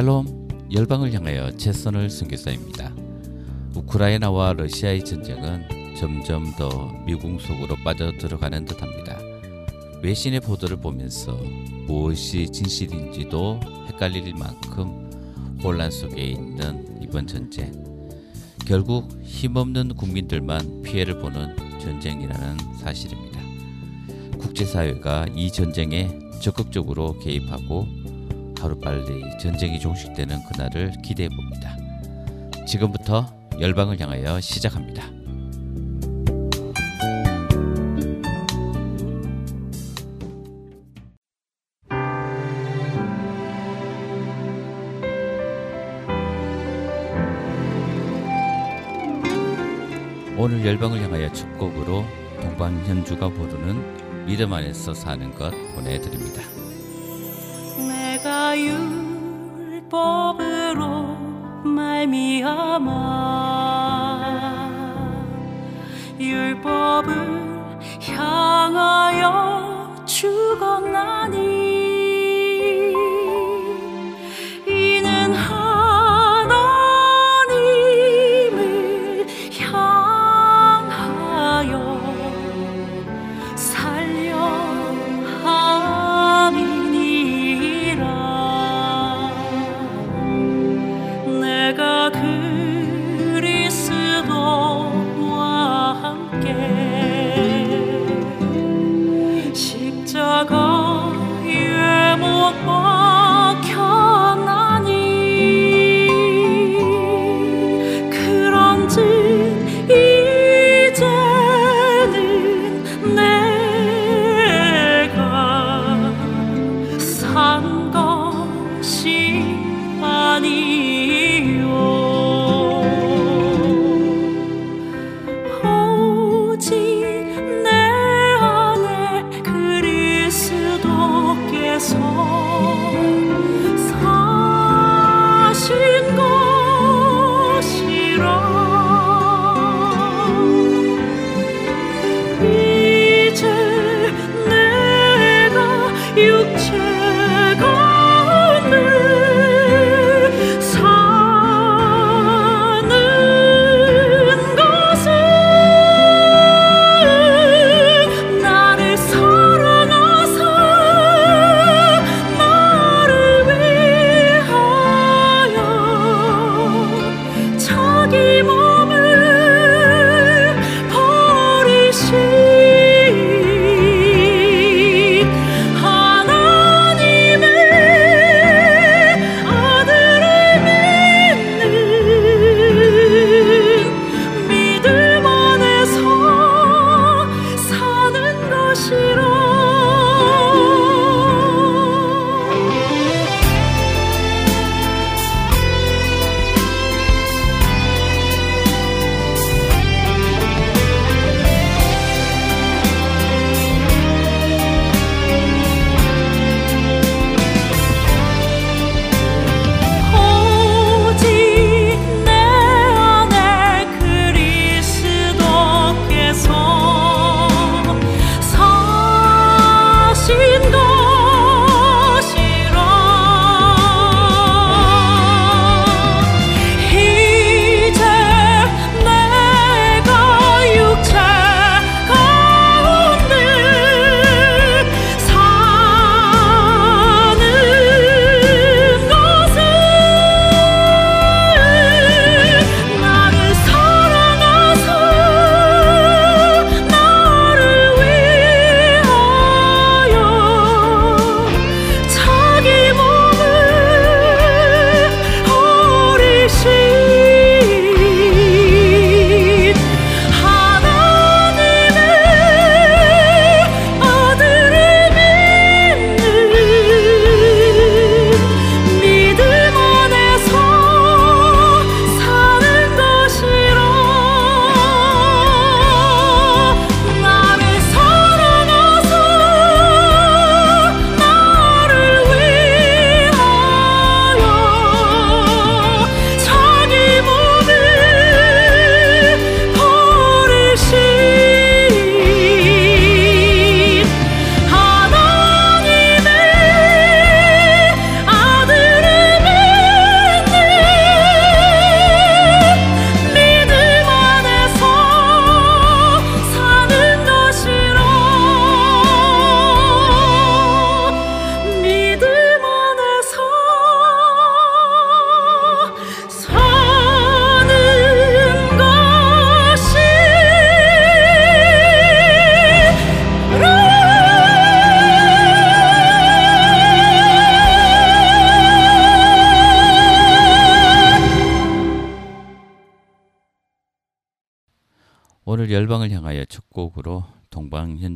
샬롬 열방을 향하여 최선을 선교사입니다. 우크라이나와 러시아의 전쟁은 점점 더 미궁 속으로 빠져들어가는 듯합니다. 외신의 보도를 보면서 무엇이 진실인지도 헷갈릴 만큼 혼란 속에 있는 이번 전쟁. 결국 힘없는 국민들만 피해를 보는 전쟁이라는 사실입니다. 국제사회가 이 전쟁에 적극적으로 개입하고 하루빨리 전쟁이 종식되는 그날을 기대해 봅니다. 지금부터 열방을 향하여 시작합니다. 오늘 열방을 향하여 첫 곡으로 동방현주가 부르는 믿음 안에서 사는 것 보내드립니다. 내가 율법으로 말미암아 율법을 향하여 죽었나니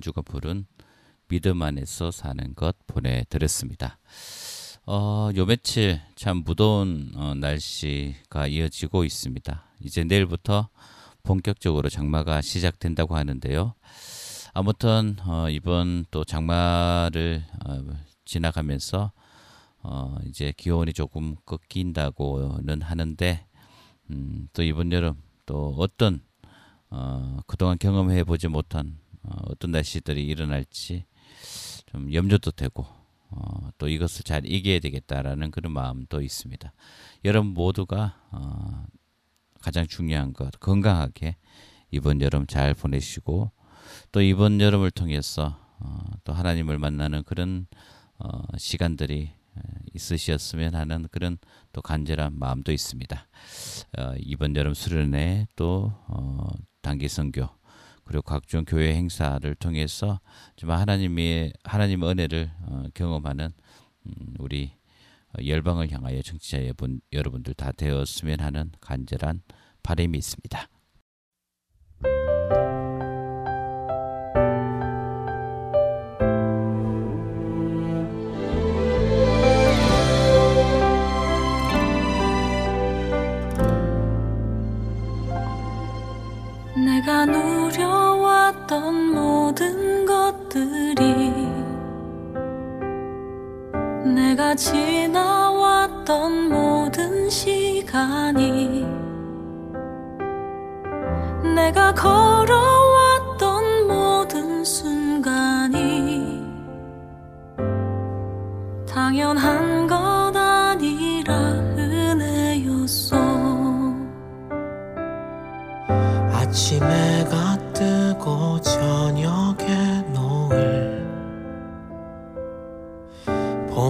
동방현주가 부른 믿음 안에서 사는 것 보내드렸습니다. 어, 요 며칠 참 무더운 어, 날씨가 이어지고 있습니다. 이제 내일부터 본격적으로 장마가 시작된다고 하는데요. 아무튼 어, 이번 또 장마를 어, 지나가면서 어, 이제 기온이 조금 꺾인다고는 하는데 음, 또 이번 여름 또 어떤 어, 그동안 경험해 보지 못한 어, 어떤 날씨들이 일어날지 좀 염려도 되고 어, 또 이것을 잘 이겨야 되겠다라는 그런 마음도 있습니다. 여러분 모두가 어, 가장 중요한 것 건강하게 이번 여름 잘 보내시고 또 이번 여름을 통해서 어, 또 하나님을 만나는 그런 어, 시간들이 있으셨으면 하는 그런 또 간절한 마음도 있습니다. 어, 이번 여름 수련회 또 어, 단기 선교 그리고 각종 교회 행사를 통해서 좀 하나님의 하나님의 은혜를 어, 경험하는 음, 우리 열방을 향하여 청취자 여러분, 여러분들 다 되었으면 하는 간절한 바람이 있습니다. 내가 지나왔던 모든 시간이 내가 걸어왔던 모든 순간이 당연한 것 아니라 은혜였어. 아침 해가 뜨고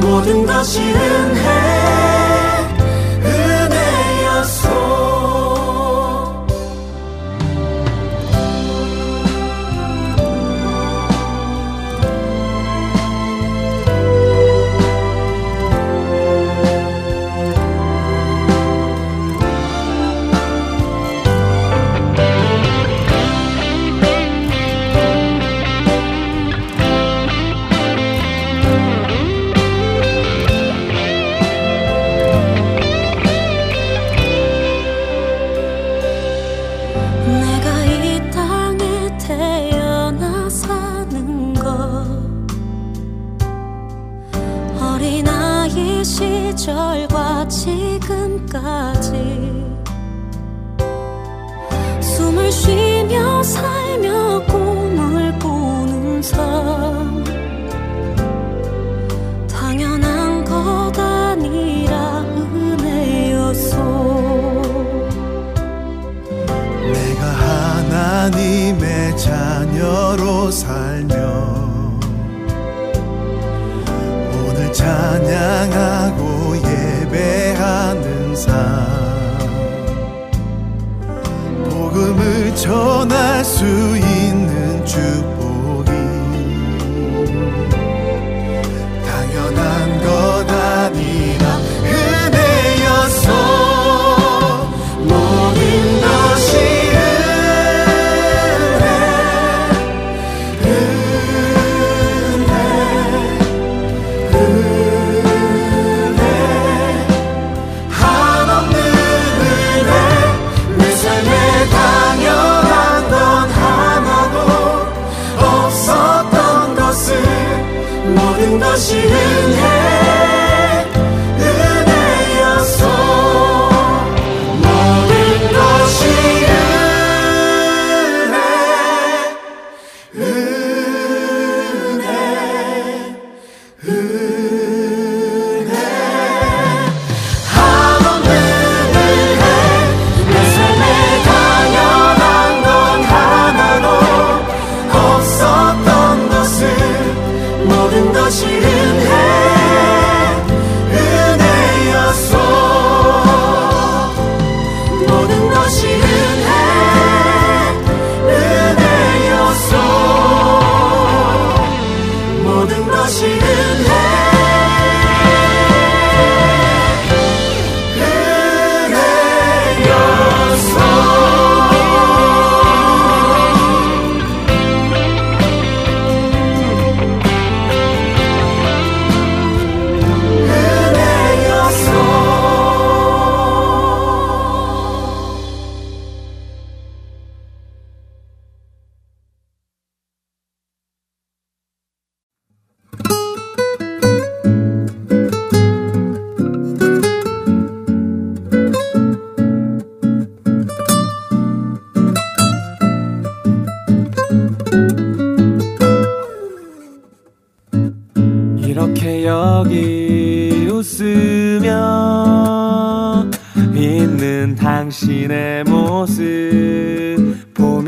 모든 것이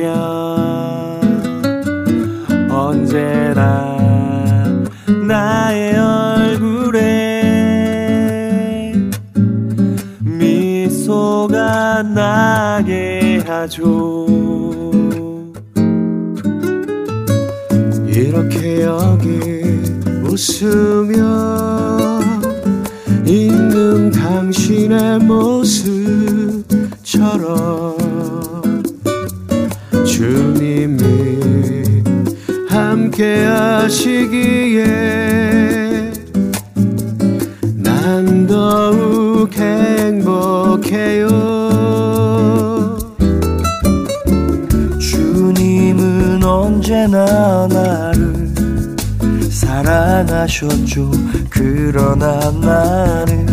보면 언제나 나의 얼굴에 미소가 나게 하죠. 이렇게 여기 웃으며 있는 당신의 모습처럼 하시기에 난 더욱 행복해요. 주님은 언제나 나를 사랑하셨죠. 그러나 나는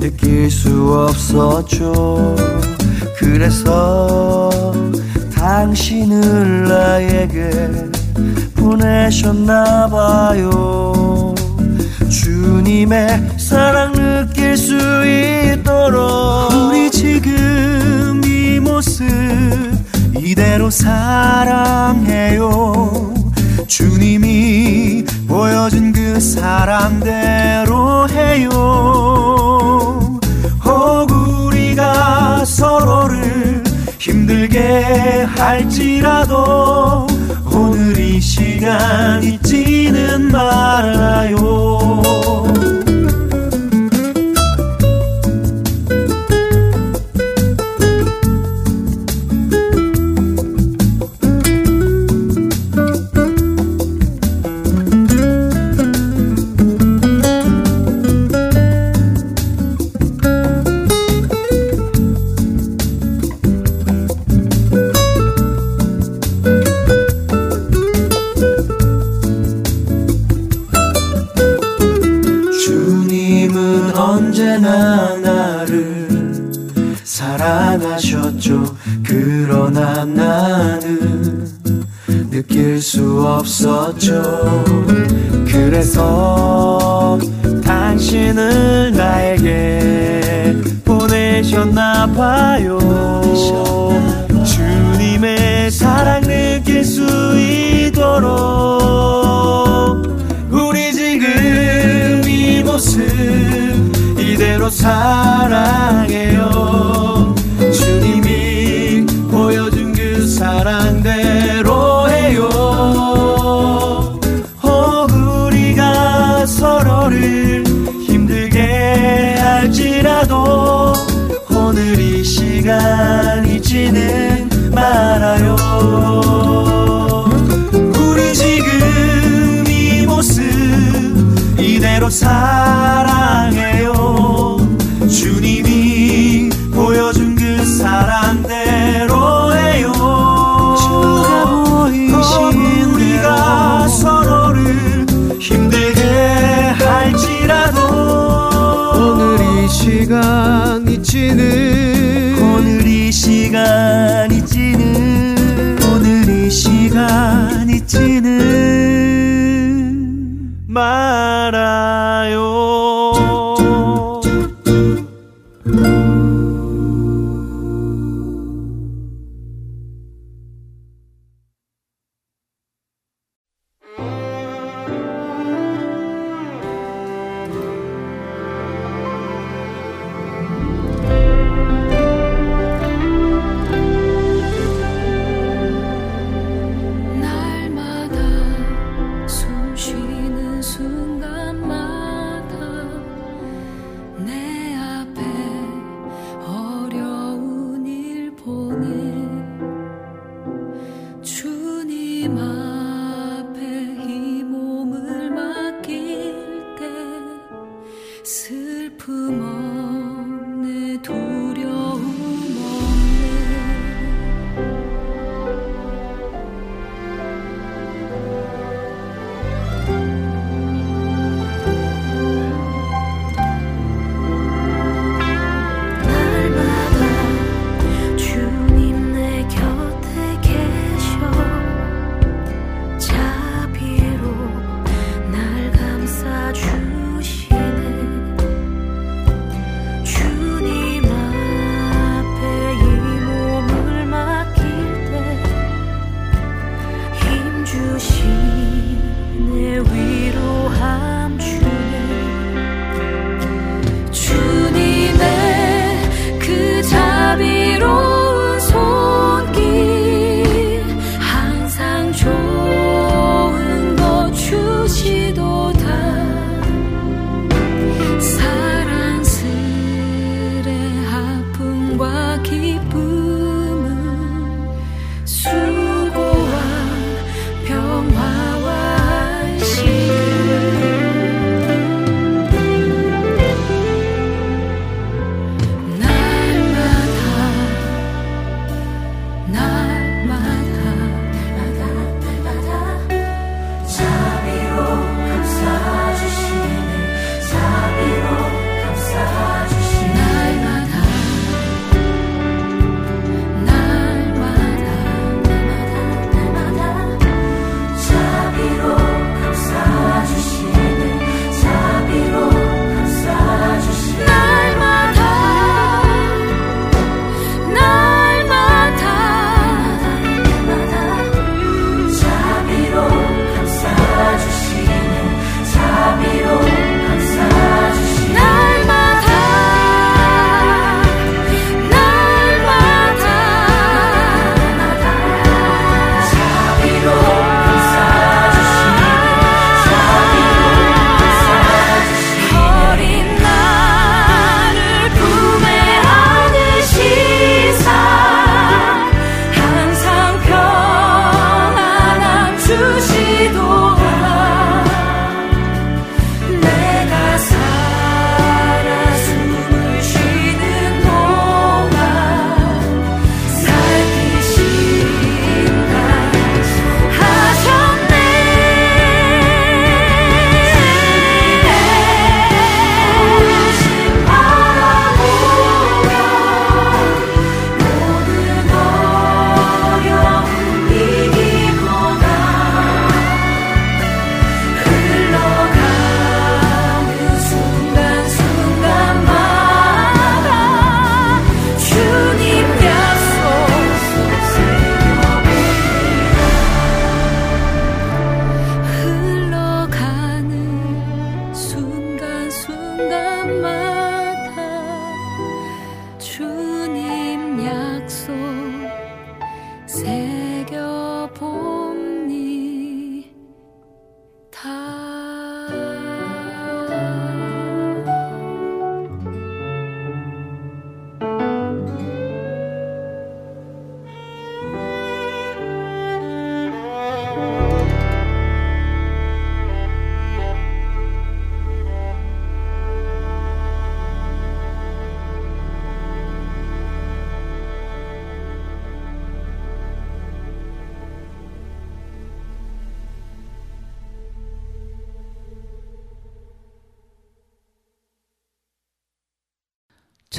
느낄 수 없었죠. 그래서 당신을 나에게 보내셨나봐요. 주님의 사랑 느낄 수 있도록 우리 지금 이 모습 이대로 사랑해요. 주님이 보여준 그 사랑대로 해요. 혹 우리가 서로를 힘들게 할지라도 시간 잊지는 말아요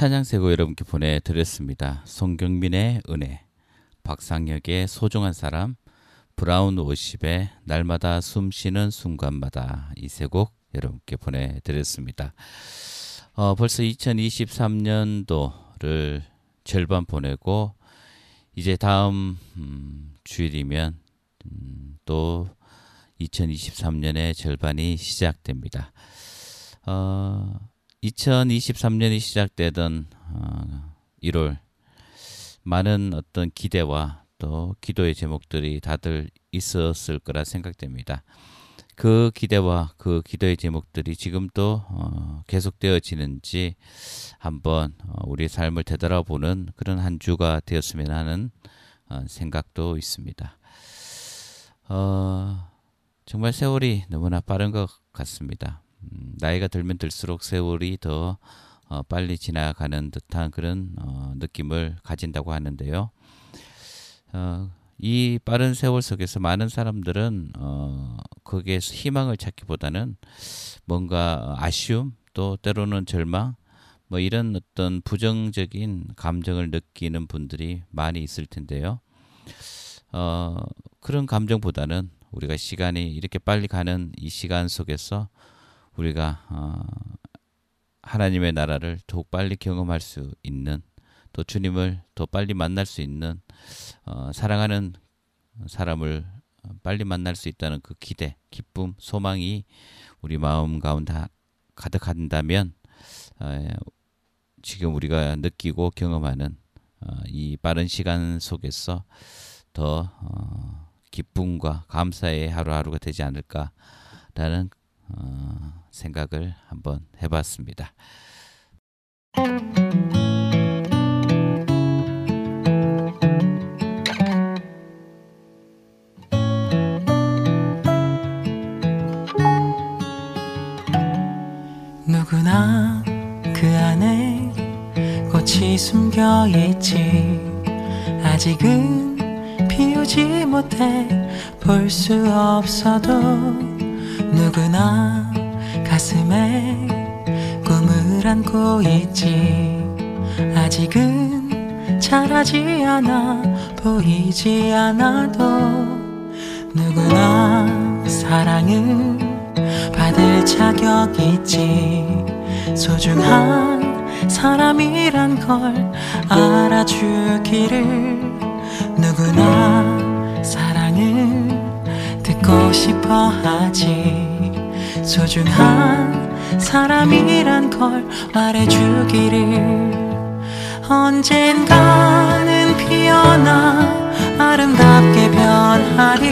찬양세고 여러분께 보내드렸습니다. 송경민의 은혜, 박상혁의 소중한 사람, 브라운 오십의 날마다 숨쉬는 순간마다 이 세 곡 여러분께 보내드렸습니다. 어, 벌써 2023년도를 절반 보내고 이제 다음 음, 주일이면 음, 또 2023년의 절반이 시작됩니다. 어, 2023년이 시작되던 어, 1월 많은 어떤 기대와 또 기도의 제목들이 다들 있었을 거라 생각됩니다. 그 기대와 그 기도의 제목들이 지금도 어, 계속되어지는지 한번 어, 우리 삶을 되돌아보는 그런 한 주가 되었으면 하는 어, 생각도 있습니다. 어, 정말 세월이 너무나 빠른 것 같습니다. 음, 나이가 들면 들수록 세월이 더 어, 빨리 지나가는 듯한 그런 어, 느낌을 가진다고 하는데요. 어, 이 빠른 세월 속에서 많은 사람들은 어, 거기에 희망을 찾기보다는 뭔가 아쉬움 또 때로는 절망 뭐 이런 어떤 부정적인 감정을 느끼는 분들이 많이 있을 텐데요. 어, 그런 감정보다는 우리가 시간이 이렇게 빨리 가는 이 시간 속에서 우리가 어, 하나님의 나라를 더욱 빨리 경험할 수 있는 또 주님을 더 빨리 만날 수 있는 어, 사랑하는 사람을 빨리 만날 수 있다는 그 기대, 기쁨, 소망이 우리 마음 가운데 가득한다면 어, 지금 우리가 느끼고 경험하는 어, 이 빠른 시간 속에서 더 어, 기쁨과 감사의 하루하루가 되지 않을까라는 어, 생각을 한번 해봤습니다. 누구나 그 안에 꽃이 숨겨 있지 아직은 피우지 못해 볼 수 없어도 누구나 가슴에 꿈을 안고 있지. 아직은 자라지 않아 보이지 않아도 누구나 사랑을 받을 자격 있지. 소중한 사람이란 걸 알아주기를 누구나 사랑을 듣고 싶어 하지 소중한 사람이란 걸 말해주기를. 언젠가는 피어나 아름답게 변하리.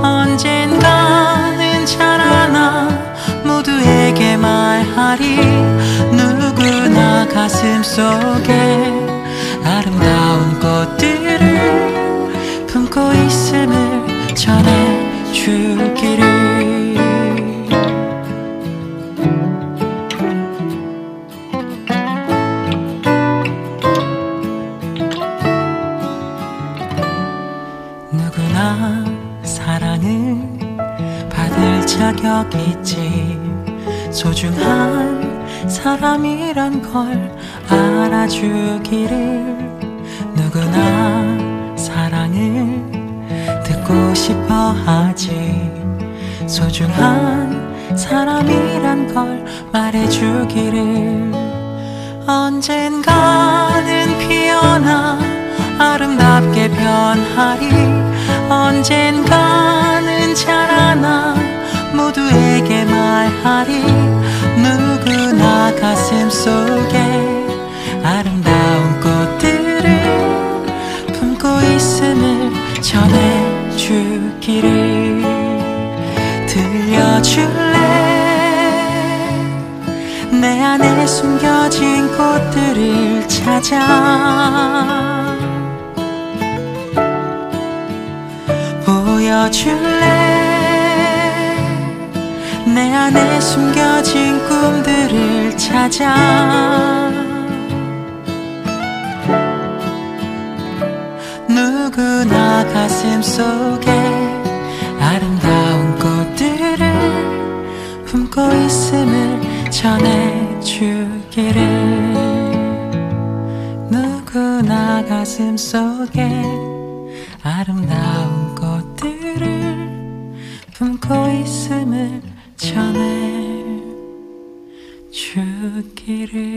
언젠가는 자라나 모두에게 말하리. 누구나 가슴 속에 아름다운 꽃들을 품고 있음을 전해주기를 자격 있지. 소중한 사람이란 걸 알아주기를 누구나 사랑을 듣고 싶어 하지. 소중한 사람이란 걸 말해주기를 언젠가는 피어나 아름답게 변하리. 언젠가는 자라나 모두에게 말하리. 누구나 가슴 속에 아름다운 꽃들을 품고 있음을 전해주기를 들려줄래? 내 안에 숨겨진 꽃들을 찾아 보여줄래 내 안에 숨겨진 꿈들을 찾아. 누구나 가슴 속에 아름다운 꽃들을 품고 있음을 전해주기를. 나 가슴 속에 아름다운 꽃들을 품고 있음을 전해 주기를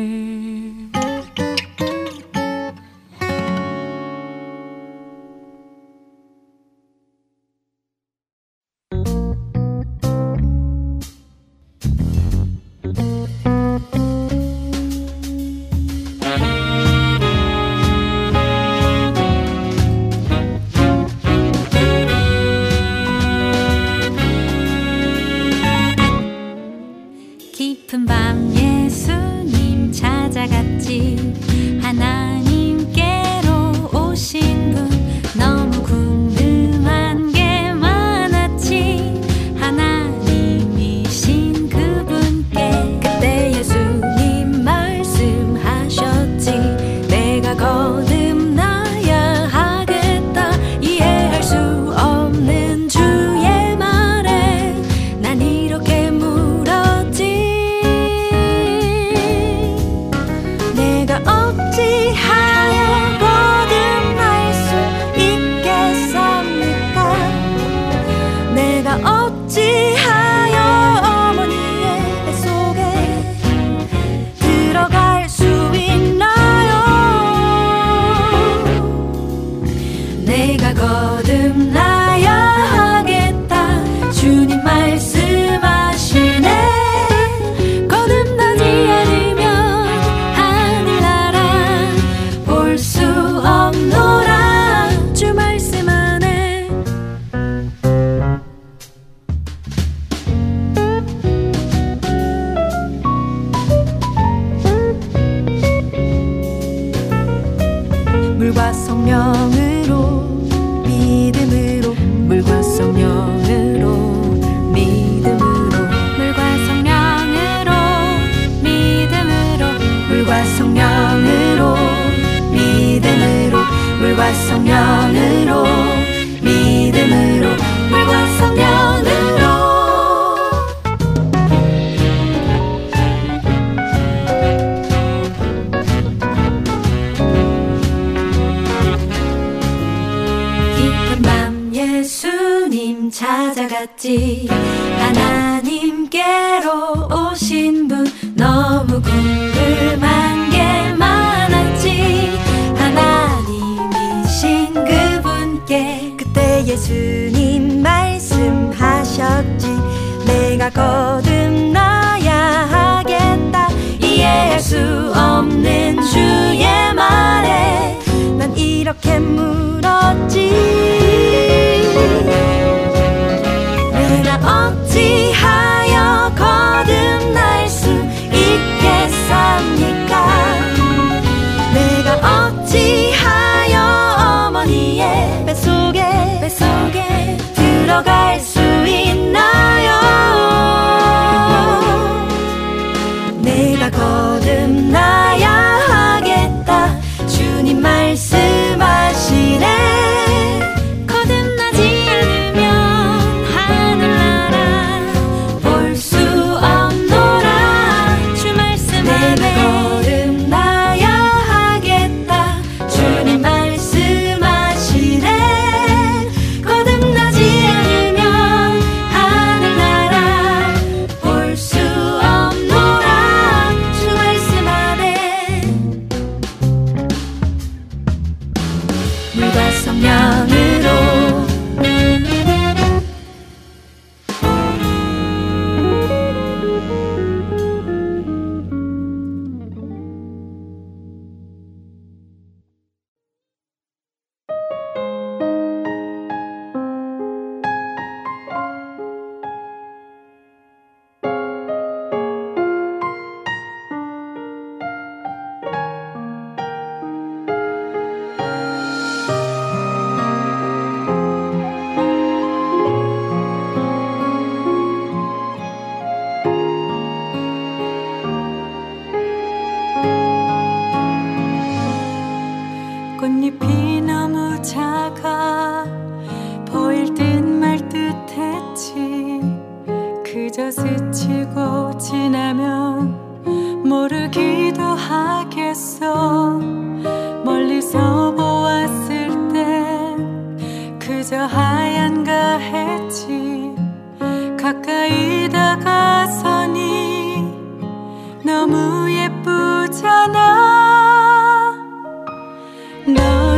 đã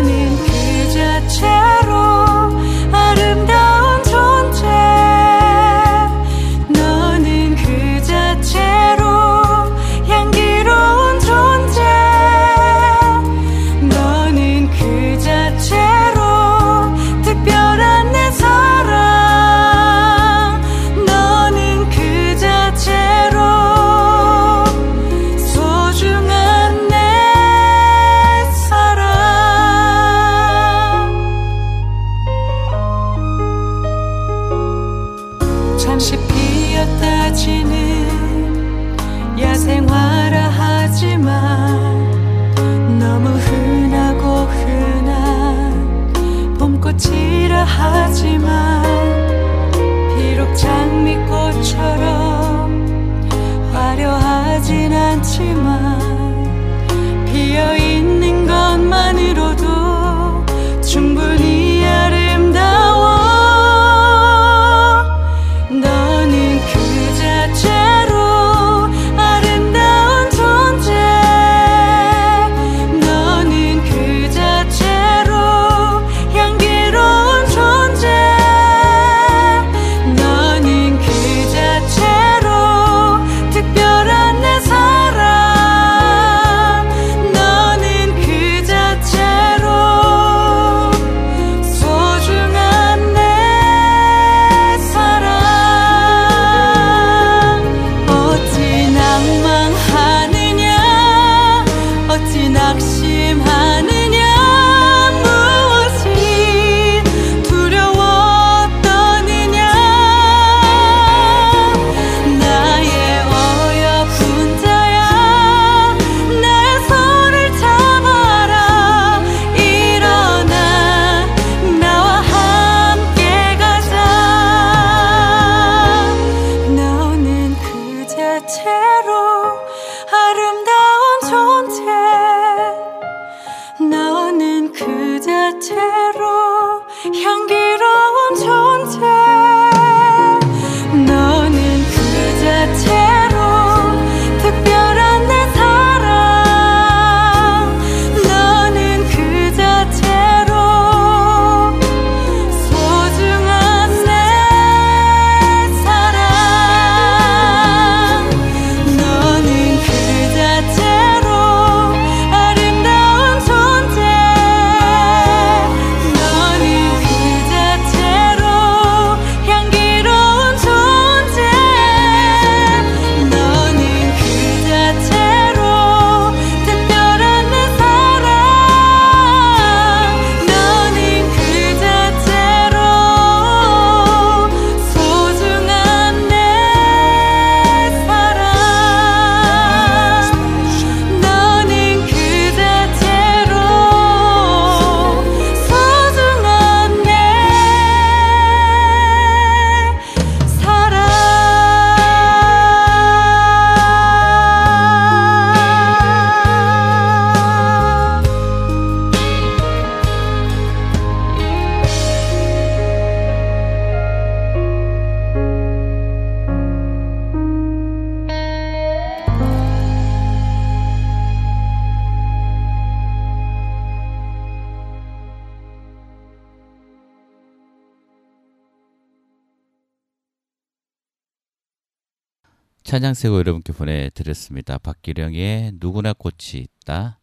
찬양세고 여러분께 보내드렸습니다. 박기령의 누구나 꽃이 있다.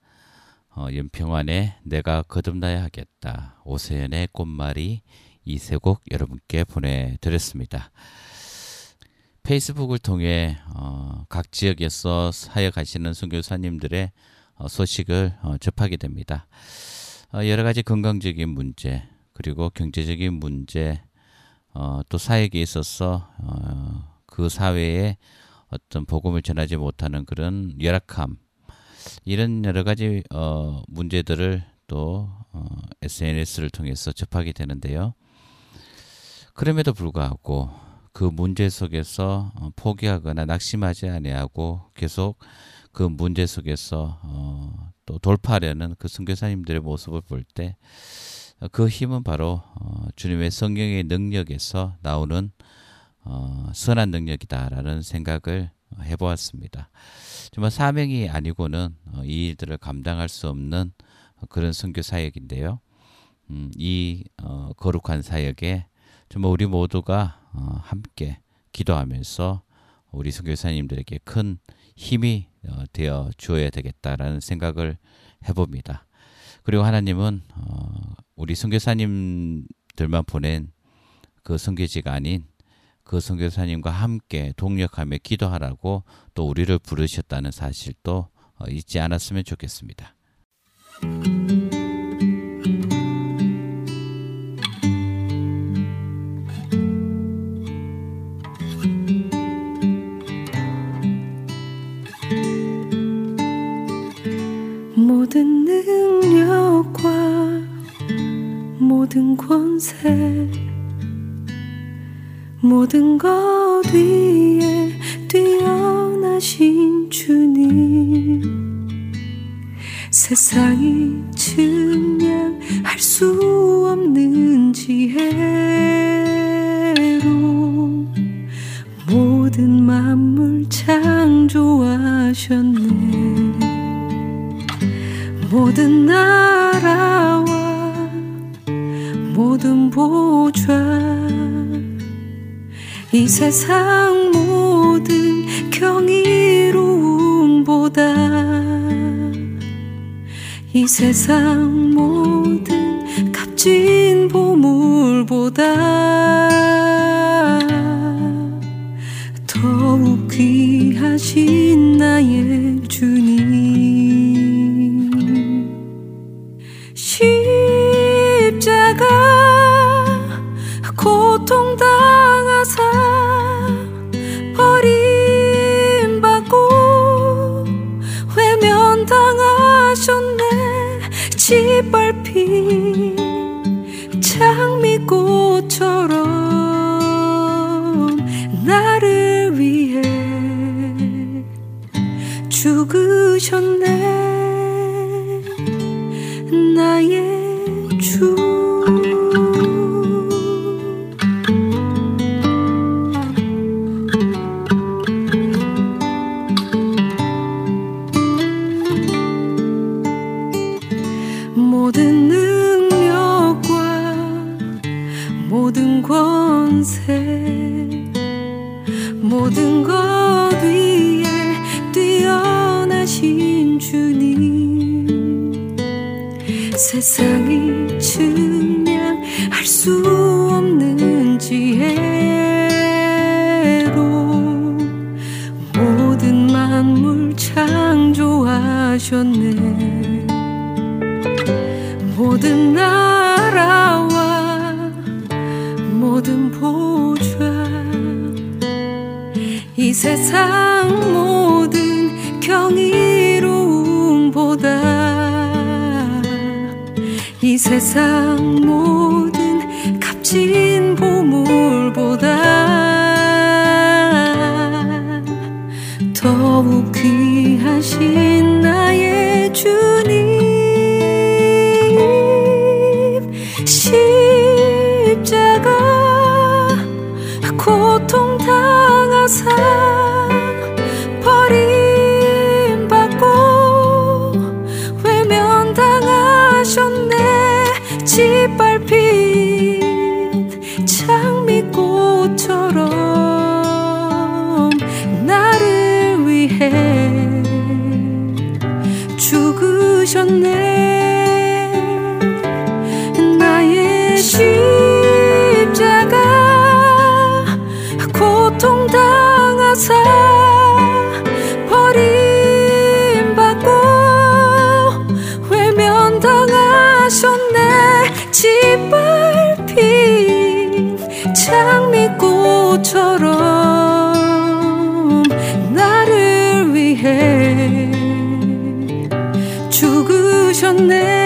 어, 연평환의 내가 거듭나야 하겠다. 오세연의 꽃말이 이세곡 여러분께 보내드렸습니다. 페이스북을 통해 어, 각 지역에서 사역하시는 선교사님들의 어, 소식을 어, 접하게 됩니다. 어, 여러 가지 건강적인 문제 그리고 경제적인 문제 어, 또 사역에 있어서 어, 그 사회에 어떤 복음을 전하지 못하는 그런 열악함 이런 여러 가지 어, 문제들을 또 어, SNS를 통해서 접하게 되는데요. 그럼에도 불구하고 그 문제 속에서 어, 포기하거나 낙심하지 아니하고 계속 그 문제 속에서 어, 또 돌파하려는 그 선교사님들의 모습을 볼 때 그 힘은 바로 어, 주님의 성령의 능력에서 나오는 어, 선한 능력이다라는 생각을 해보았습니다. 정말 사명이 아니고는 어, 이 일들을 감당할 수 없는 그런 선교 사역인데요. 음, 이 어, 거룩한 사역에 정말 우리 모두가 어, 함께 기도하면서 우리 선교사님들에게 큰 힘이 어, 되어 주어야 되겠다라는 생각을 해봅니다. 그리고 하나님은 어, 우리 선교사님들만 보낸 그 선교지가 아닌 그 선교사님과 함께 동력하며 기도하라고 또 우리를 부르셨다는 사실도 어, 잊지 않았으면 좋겠습니다. 모든 능력과 모든 권세 모든 것 위에 뛰어나신 주님. 세상이 세상 모든 능력과 모든 권세 모든 것 위에 뛰어나신 주님. 세상이 증명할 수 없는 지혜. 세상 모든 경이로움보다 이 세상 모든 내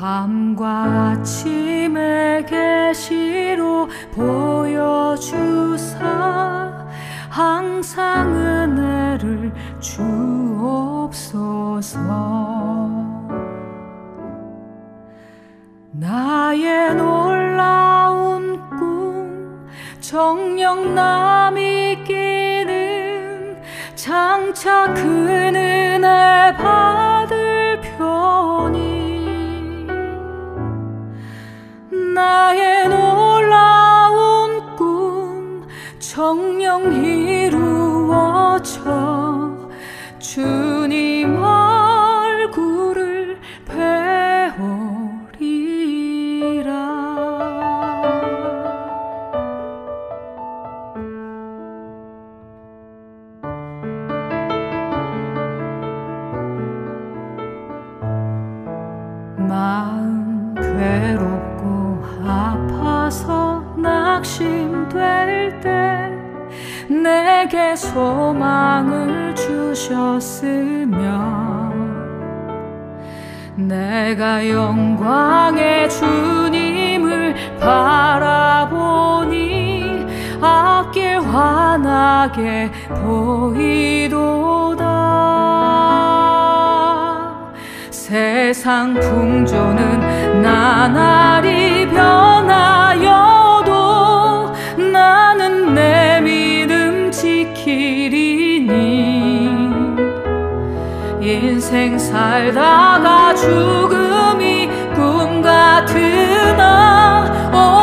밤과 아침의 계시로 보여주사 항상 은혜를 주옵소서. 나의 놀라운 꿈 정령남이 끼는 장차 그 은혜 받을 편이 나의 놀라운 꿈 정령 이루어져 주님 앞 소망을 주셨으며 내가 영광의 주님을 바라보니 앞길 환하게 보이도다. 세상 풍조는 나날이 변하여도 나는 내믿 인생 살다가 죽음이 꿈 같으나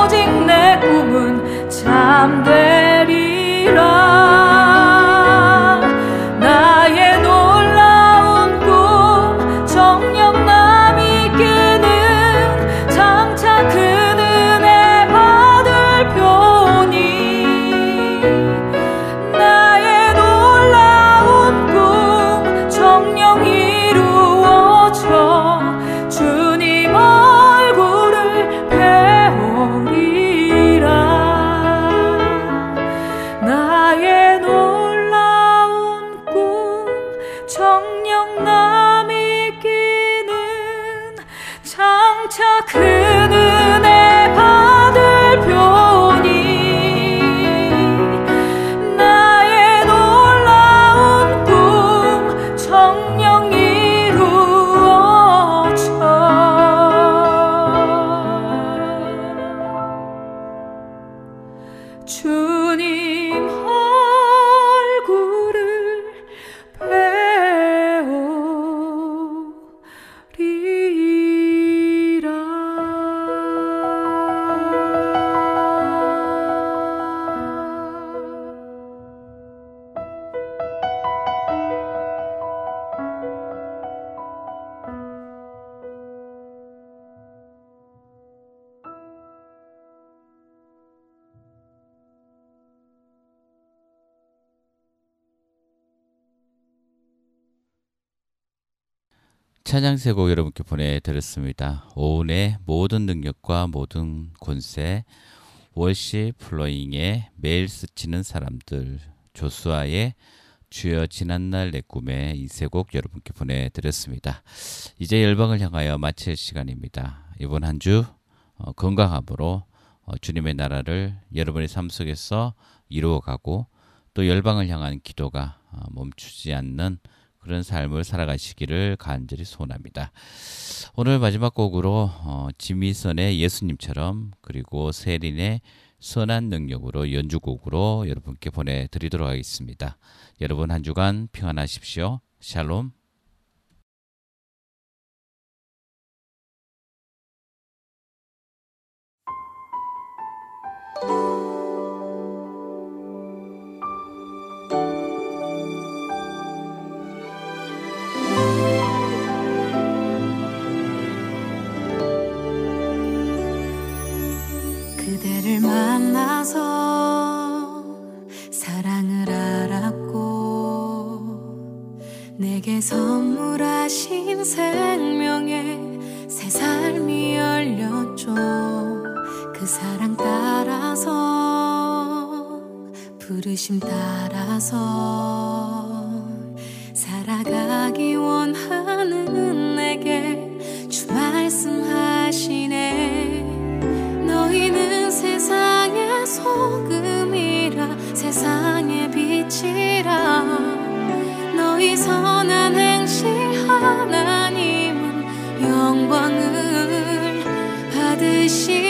오직 내 꿈은 잠되 찬양 세곡 여러분께 보내드렸습니다. 오은의 모든 능력과 모든 권세, 월시 플로잉의 매일 스치는 사람들, 조수아의 주여 지난날 내 꿈에 이 세 곡 여러분께 보내드렸습니다. 이제 열방을 향하여 마칠 시간입니다. 이번 한 주 건강함으로 어, 주님의 나라를 여러분의 삶 속에서 이루어가고 또 열방을 향한 기도가 어, 멈추지 않는 그런 삶을 살아가시기를 간절히 소원합니다. 오늘 마지막 곡으로 어, 지미선의 예수님처럼 그리고 세린의 선한 능력으로 연주곡으로 여러분께 보내드리도록 하겠습니다. 여러분 한 주간 평안하십시오. 샬롬. 선물하신 생명의 새 삶이 열렸죠 그 사랑 따라서 부르심 따라서 살아가기 원하는 내게 주 말씀하시네. 너희는 세상의 소금이라 세상의 빛이라 너희 선한 행실 하나님은 영광을 받으시